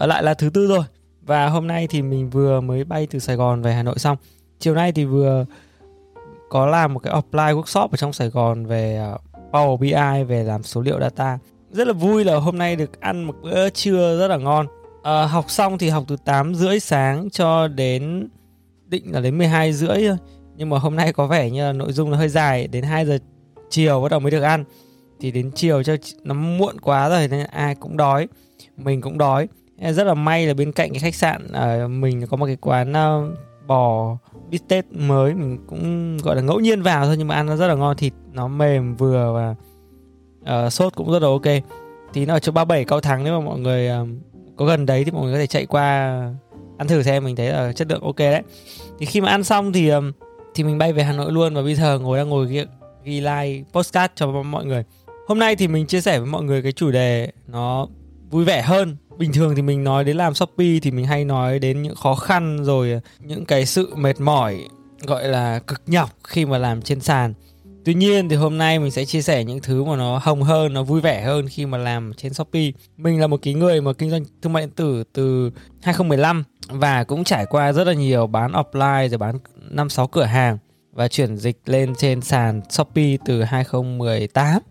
ở lại là thứ tư rồi. Và hôm nay thì mình vừa mới bay từ Sài Gòn về Hà Nội xong. Chiều nay thì vừa có làm một cái offline workshop ở trong Sài Gòn về à, Power BI về làm số liệu data. Rất là vui là hôm nay được ăn một bữa trưa rất là ngon. À, học xong thì học từ 8 rưỡi sáng cho đến định là đến 12 rưỡi thôi. Nhưng mà hôm nay có vẻ như là nội dung nó hơi dài đến 2 giờ chiều bắt đầu mới được ăn. Thì đến chiều cho nó muộn quá rồi nên ai cũng đói. Mình cũng đói rất là may là bên cạnh cái khách sạn ở mình có một cái quán uh, bò bít tết mới mình cũng gọi là ngẫu nhiên vào thôi nhưng mà ăn nó rất là ngon thịt nó mềm vừa và uh, sốt cũng rất là ok. Thì nó ở chỗ 37 cao thắng nếu mà mọi người uh, có gần đấy thì mọi người có thể chạy qua ăn thử xem mình thấy là chất lượng ok đấy. Thì khi mà ăn xong thì uh, thì mình bay về Hà Nội luôn và bây giờ ngồi đang ngồi ghi, ghi like postcard cho mọi người. Hôm nay thì mình chia sẻ với mọi người cái chủ đề nó vui vẻ hơn bình thường thì mình nói đến làm shopee thì mình hay nói đến những khó khăn rồi những cái sự mệt mỏi gọi là cực nhọc khi mà làm trên sàn Tuy nhiên thì hôm nay mình sẽ chia sẻ những thứ mà nó hồng hơn, nó vui vẻ hơn khi mà làm trên Shopee. Mình là một cái người mà kinh doanh thương mại điện tử từ 2015 và cũng trải qua rất là nhiều bán offline rồi bán 5 6 cửa hàng và chuyển dịch lên trên sàn Shopee từ 2018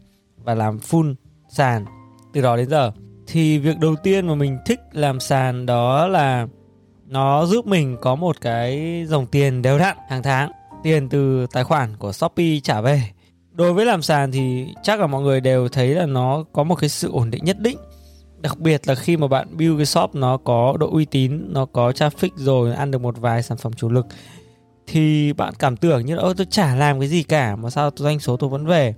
và làm full sàn từ đó đến giờ. Thì việc đầu tiên mà mình thích làm sàn đó là nó giúp mình có một cái dòng tiền đều đặn hàng tháng tiền từ tài khoản của Shopee trả về. Đối với làm sàn thì chắc là mọi người đều thấy là nó có một cái sự ổn định nhất định. Đặc biệt là khi mà bạn build cái shop nó có độ uy tín, nó có traffic rồi, ăn được một vài sản phẩm chủ lực thì bạn cảm tưởng như là ơ tôi chả làm cái gì cả mà sao doanh số tôi vẫn về.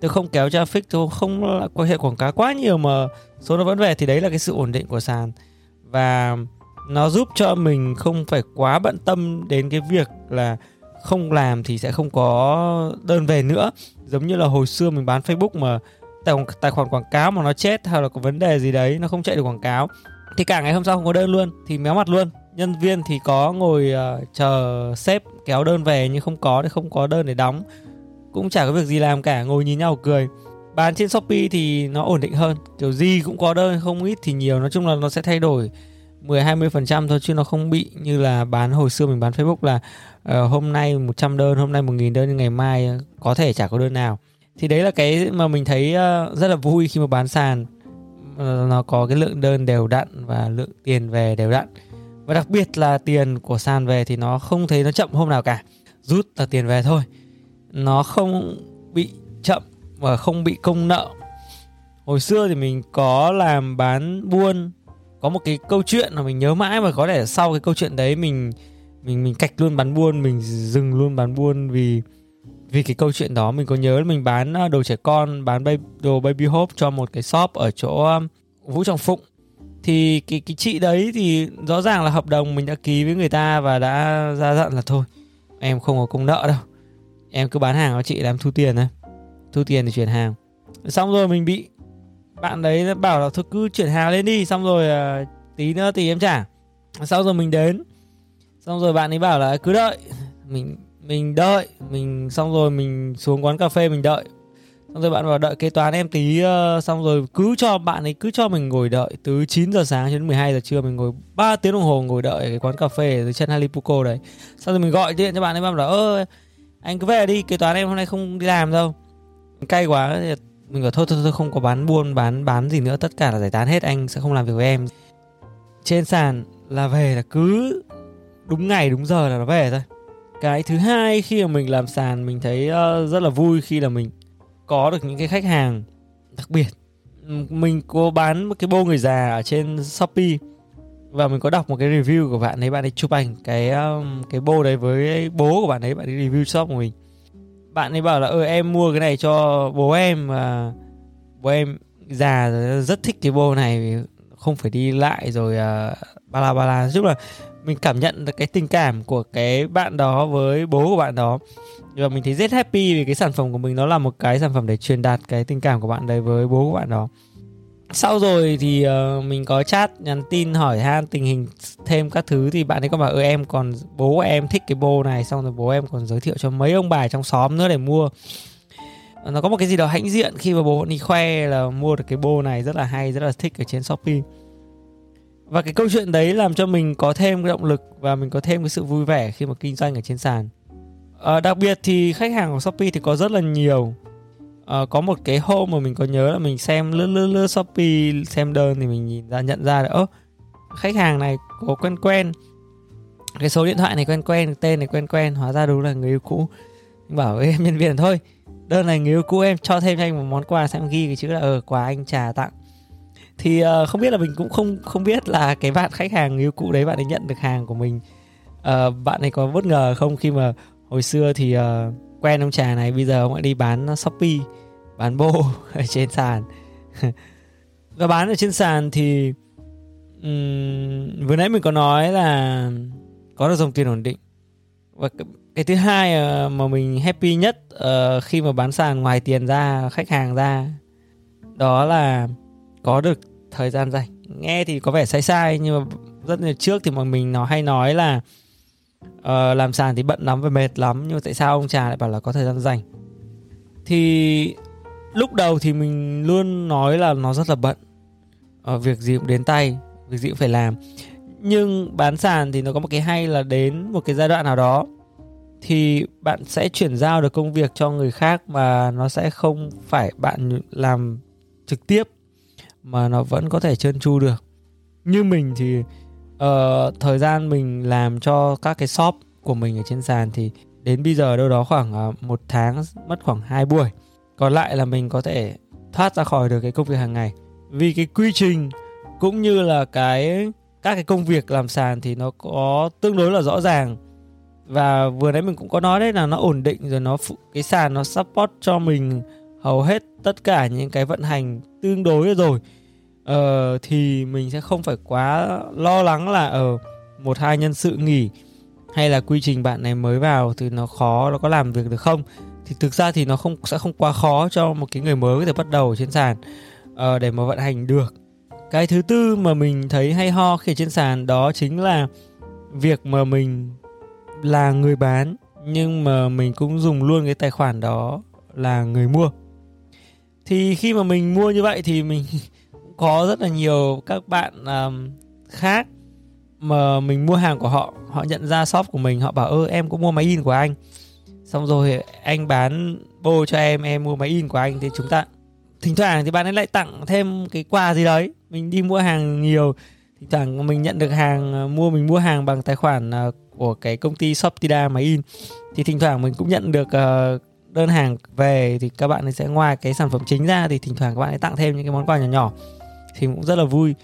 Tôi không kéo traffic, tôi không có hệ quảng cáo quá nhiều mà số nó vẫn về thì đấy là cái sự ổn định của sàn. Và nó giúp cho mình không phải quá bận tâm đến cái việc là không làm thì sẽ không có đơn về nữa. Giống như là hồi xưa mình bán Facebook mà tài, tài khoản quảng cáo mà nó chết hay là có vấn đề gì đấy nó không chạy được quảng cáo thì cả ngày hôm sau không có đơn luôn thì méo mặt luôn. Nhân viên thì có ngồi uh, chờ sếp kéo đơn về nhưng không có thì không có đơn để đóng cũng chả có việc gì làm cả ngồi nhìn nhau cười. Bán trên shopee thì nó ổn định hơn kiểu gì cũng có đơn không ít thì nhiều. Nói chung là nó sẽ thay đổi 10 20 phần trăm thôi chứ nó không bị như là bán hồi xưa mình bán Facebook là uh, hôm nay 100 đơn hôm nay 1.000 đơn nhưng ngày mai có thể chả có đơn nào. Thì đấy là cái mà mình thấy uh, rất là vui khi mà bán sàn. Uh, nó có cái lượng đơn đều đặn và lượng tiền về đều đặn. Và đặc biệt là tiền của sàn về thì nó không thấy nó chậm hôm nào cả. Rút là tiền về thôi nó không bị chậm và không bị công nợ. Hồi xưa thì mình có làm bán buôn có một cái câu chuyện mà mình nhớ mãi và có thể sau cái câu chuyện đấy mình mình mình cạch luôn bán buôn mình dừng luôn bán buôn vì vì cái câu chuyện đó. Mình có nhớ là mình bán à, đồ trẻ con bán baby, đồ baby hope cho một cái shop ở chỗ à, Vũ Trọng Phụng. Thì cái cái chị đấy thì rõ ràng là hợp đồng mình đã ký với người ta và đã ra dặn là thôi em không có công nợ đâu em cứ bán hàng cho chị làm thu tiền thôi. Thu tiền thì chuyển hàng. Xong rồi mình bị bạn đấy bảo là thôi cứ chuyển hàng lên đi xong rồi uh, tí nữa thì em trả. Sau rồi mình đến. Xong rồi bạn ấy bảo là cứ đợi mình mình đợi mình xong rồi mình xuống quán cà phê mình đợi. Xong rồi bạn vào đợi kế toán em tí uh, xong rồi cứ cho bạn ấy cứ cho mình ngồi đợi từ 9 giờ sáng đến 12 giờ trưa mình ngồi 3 tiếng đồng hồ ngồi đợi cái quán cà phê ở dưới chân Halipuco đấy. Xong rồi mình gọi điện cho bạn ấy bảo là ơ anh cứ về đi kế toán em hôm nay không đi làm đâu. Cay quá thì mình bảo thôi thôi thôi không có bán buôn bán bán gì nữa tất cả là giải tán hết anh sẽ không làm việc với em. Trên sàn là về là cứ đúng ngày đúng giờ là nó về thôi. Cái thứ hai khi mà mình làm sàn mình thấy uh, rất là vui khi là mình có được những cái khách hàng đặc biệt. Mình có bán một cái bô người già ở trên shopee và mình có đọc một cái review của bạn ấy bạn ấy chụp ảnh cái um, cái bô đấy với bố của bạn ấy bạn ấy review shop của mình. Bạn ấy bảo là ơ em mua cái này cho bố em và bố em già rất thích cái bô này không phải đi lại rồi uh, ba la ba la. Chung là mình cảm nhận được cái tình cảm của cái bạn đó với bố của bạn đó. Và mình thấy rất happy vì cái sản phẩm của mình nó là một cái sản phẩm để truyền đạt cái tình cảm của bạn đấy với bố của bạn đó sau rồi thì uh, mình có chat nhắn tin hỏi han tình hình thêm các thứ. Thì bạn ấy có bảo ừ em còn bố em thích cái bô này. Xong rồi bố em còn giới thiệu cho mấy ông bà trong xóm nữa để mua. Ờ, nó có một cái gì đó hãnh diện khi mà bố đi khoe là mua được cái bô này rất là hay rất là thích ở trên shopee. Và cái câu chuyện đấy làm cho mình có thêm cái động lực và mình có thêm cái sự vui vẻ khi mà kinh doanh ở trên sàn. À, đặc biệt thì khách hàng của shopee thì có rất là nhiều à, có một cái hôm mà mình có nhớ là mình xem lướt lướt lướt shopee xem đơn thì mình nhìn ra nhận ra là ơ khách hàng này có quen quen. Cái số điện thoại này quen quen tên này quen quen hóa ra đúng là người yêu cũ. Mình bảo với em nhân viên thôi đơn này người yêu cũ em cho thêm cho anh một món quà xem ghi cái chữ là ờ quà anh trà tặng. Thì uh, không biết là mình cũng không không biết là cái bạn khách hàng người yêu cũ đấy bạn ấy nhận được hàng của mình. Uh, bạn ấy có bất ngờ không khi mà hồi xưa thì uh, quen ông trà này bây giờ ông ấy đi bán shopee bán bô ở trên sàn. Và bán ở trên sàn thì um, vừa nãy mình có nói là có được dòng tiền ổn định. Và cái thứ hai ờ, mà mình happy nhất uh, khi mà bán sàn ngoài tiền ra khách hàng ra đó là có được thời gian dành nghe thì có vẻ sai sai nhưng mà rất là trước thì mọi mình nó hay nói là ờ, làm sàn thì bận lắm và mệt lắm nhưng mà tại sao ông trà lại bảo là có thời gian dành thì lúc đầu thì mình luôn nói là nó rất là bận. Ờ, việc gì cũng đến tay việc gì cũng phải làm. Nhưng bán sàn thì nó có một cái hay là đến một cái giai đoạn nào đó thì bạn sẽ chuyển giao được công việc cho người khác mà nó sẽ không phải bạn làm trực tiếp mà nó vẫn có thể trơn tru được. Như mình thì uh, thời gian mình làm cho các cái shop của mình ở trên sàn thì đến bây giờ đâu đó khoảng uh, một tháng mất khoảng hai buổi. Còn lại là mình có thể thoát ra khỏi được cái công việc hàng ngày. Vì cái quy trình cũng như là cái các cái công việc làm sàn thì nó có tương đối là rõ ràng. Và vừa nãy mình cũng có nói đấy là nó ổn định rồi nó cái sàn nó support cho mình hầu hết tất cả những cái vận hành tương đối rồi uh, thì mình sẽ không phải quá lo lắng là ở uh, một hai nhân sự nghỉ hay là quy trình bạn này mới vào thì nó khó nó có làm việc được không? Thì thực ra thì nó không sẽ không quá khó cho một cái người mới có thể bắt đầu trên sàn uh, để mà vận hành được. Cái thứ tư mà mình thấy hay ho khi trên sàn đó chính là việc mà mình là người bán nhưng mà mình cũng dùng luôn cái tài khoản đó là người mua. Thì khi mà mình mua như vậy thì mình có rất là nhiều các bạn um, khác mà mình mua hàng của họ họ nhận ra shop của mình họ bảo ơ em cũng mua máy in của anh. Xong rồi anh bán bô cho em em mua máy in của anh thì chúng ta thỉnh thoảng thì bạn ấy lại tặng thêm cái quà gì đấy. Mình đi mua hàng nhiều thỉnh thoảng mình nhận được hàng ờ, mua mình mua hàng bằng tài khoản ờ, của cái công ty Shoptida máy in thì thỉnh thoảng mình cũng nhận được ờ, đơn hàng về thì các bạn ấy sẽ ngoài cái sản phẩm chính ra thì thỉnh thoảng các bạn ấy tặng thêm những cái món quà nhỏ nhỏ thì cũng rất là vui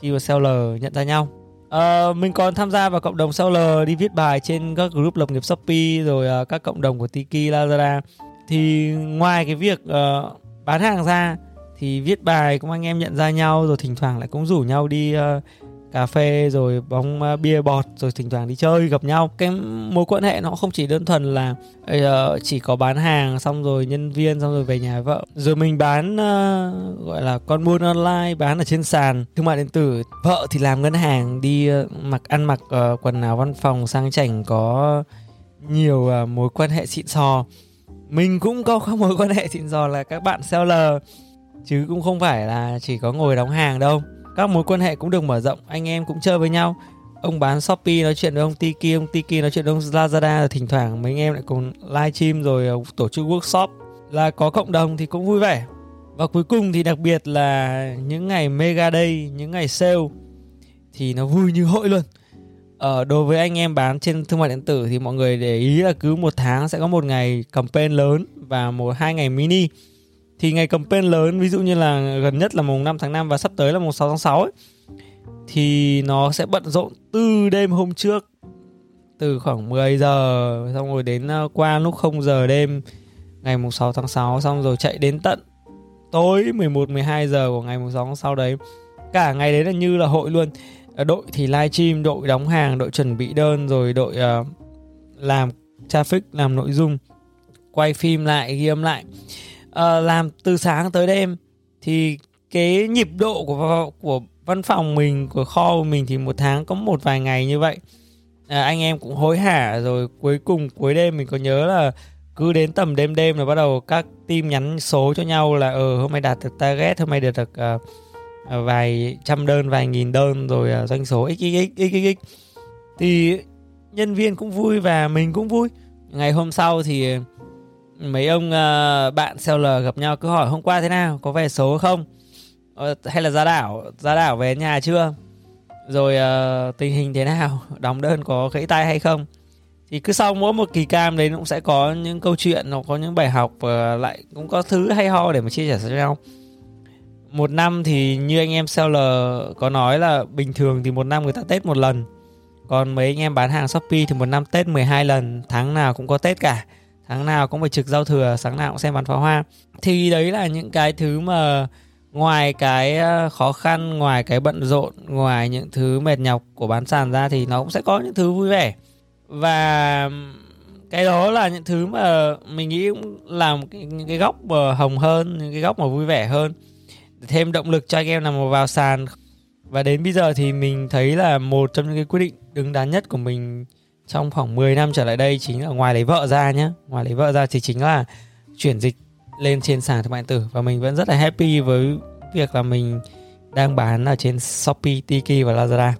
khi mà seller nhận ra nhau. Uh, mình còn tham gia vào cộng đồng seller đi viết bài trên các group lập nghiệp Shopee rồi uh, các cộng đồng của Tiki Lazada. Thì ngoài cái việc uh, bán hàng ra thì viết bài cũng anh em nhận ra nhau rồi thỉnh thoảng lại cũng rủ nhau đi uh, cà phê rồi bóng uh, bia bọt rồi thỉnh thoảng đi chơi gặp nhau. Cái mối quan hệ nó không chỉ đơn thuần là uh, chỉ có bán hàng xong rồi nhân viên xong rồi về nhà vợ. Rồi mình bán uh, gọi là con buôn online bán ở trên sàn thương mại điện tử. Vợ thì làm ngân hàng đi uh, mặc ăn mặc uh, quần áo văn phòng sang chảnh có nhiều uh, mối quan hệ xịn sò. Mình cũng có các mối quan hệ xịn sò là các bạn seller chứ cũng không phải là chỉ có ngồi đóng hàng đâu các mối quan hệ cũng được mở rộng, anh em cũng chơi với nhau. Ông bán shopee nói chuyện với ông tiki ông tiki nói chuyện với ông lazada rồi thỉnh thoảng mấy anh em lại cùng live stream rồi ờ, tổ chức workshop. Là có cộng đồng thì cũng vui vẻ. Và cuối cùng thì đặc biệt là những ngày mega day, những ngày sale thì nó vui như hội luôn. Ở đối với anh em bán trên thương mại điện tử thì mọi người để ý là cứ một tháng sẽ có một ngày campaign lớn và một, hai ngày mini thì ngày campaign lớn ví dụ như là gần nhất là mùng 5 tháng 5 và sắp tới là mùng 6 tháng 6 ấy, thì nó sẽ bận rộn từ đêm hôm trước từ khoảng 10 giờ xong rồi đến ờ, qua lúc 0 giờ đêm ngày mùng 6 tháng 6 xong rồi chạy đến tận tối 11 12 giờ của ngày mùng 6 tháng 6 đấy. Cả ngày đấy là như là hội luôn. Ờ, đội thì livestream, đội đóng hàng, đội chuẩn bị đơn rồi đội uh, làm traffic, làm nội dung, quay phim lại, ghi âm lại uh, làm từ sáng tới đêm. Thì cái nhịp độ của của văn phòng mình của kho của mình thì một tháng có một vài ngày như vậy. À, anh em cũng hối hả rồi cuối cùng cuối đêm mình có nhớ là cứ đến tầm đêm đêm là bắt đầu các team nhắn số cho nhau là ờ hôm nay đạt được target hôm nay được được uh, vài trăm đơn vài nghìn đơn rồi doanh số xxx xxx thì nhân viên cũng vui và mình cũng vui. Ngày hôm sau thì mấy ông uh, bạn seller gặp nhau cứ hỏi hôm qua thế nào có về số không? Uh, hay là ra đảo ra đảo về nhà chưa? Rồi uh, tình hình thế nào? Đóng đơn có gãy tay hay không? Thì cứ sau mỗi một kỳ cam đấy cũng sẽ có những câu chuyện nó có những bài học và lại cũng có thứ hay ho để mà chia sẻ cho nhau. Một năm thì như anh em seller có nói là bình thường thì một năm người ta tết một lần. Còn mấy anh em bán hàng shopee thì một năm tết 12 lần tháng nào cũng có tết cả tháng nào cũng phải trực giao thừa, sáng nào cũng xem bắn pháo hoa. Thì đấy là những cái thứ mà ngoài cái ờ, khó khăn, ngoài cái bận rộn, ngoài những thứ mệt nhọc của bán sàn ra thì nó cũng sẽ có những thứ vui vẻ. Và cái đó là những thứ mà mình nghĩ cũng làm những cái góc mà hồng hơn, những cái góc mà vui vẻ hơn. Để thêm động lực cho anh em nào vào sàn. Và đến bây giờ thì mình thấy là một trong những cái quyết định đứng đắn nhất của mình trong khoảng 10 năm trở lại đây chính là ngoài lấy vợ ra nhé ngoài lấy vợ ra thì chính là chuyển dịch lên trên sàn thương mại điện tử. Và mình vẫn rất là happy với việc là mình đang bán ở trên Shopee, Tiki và Lazada.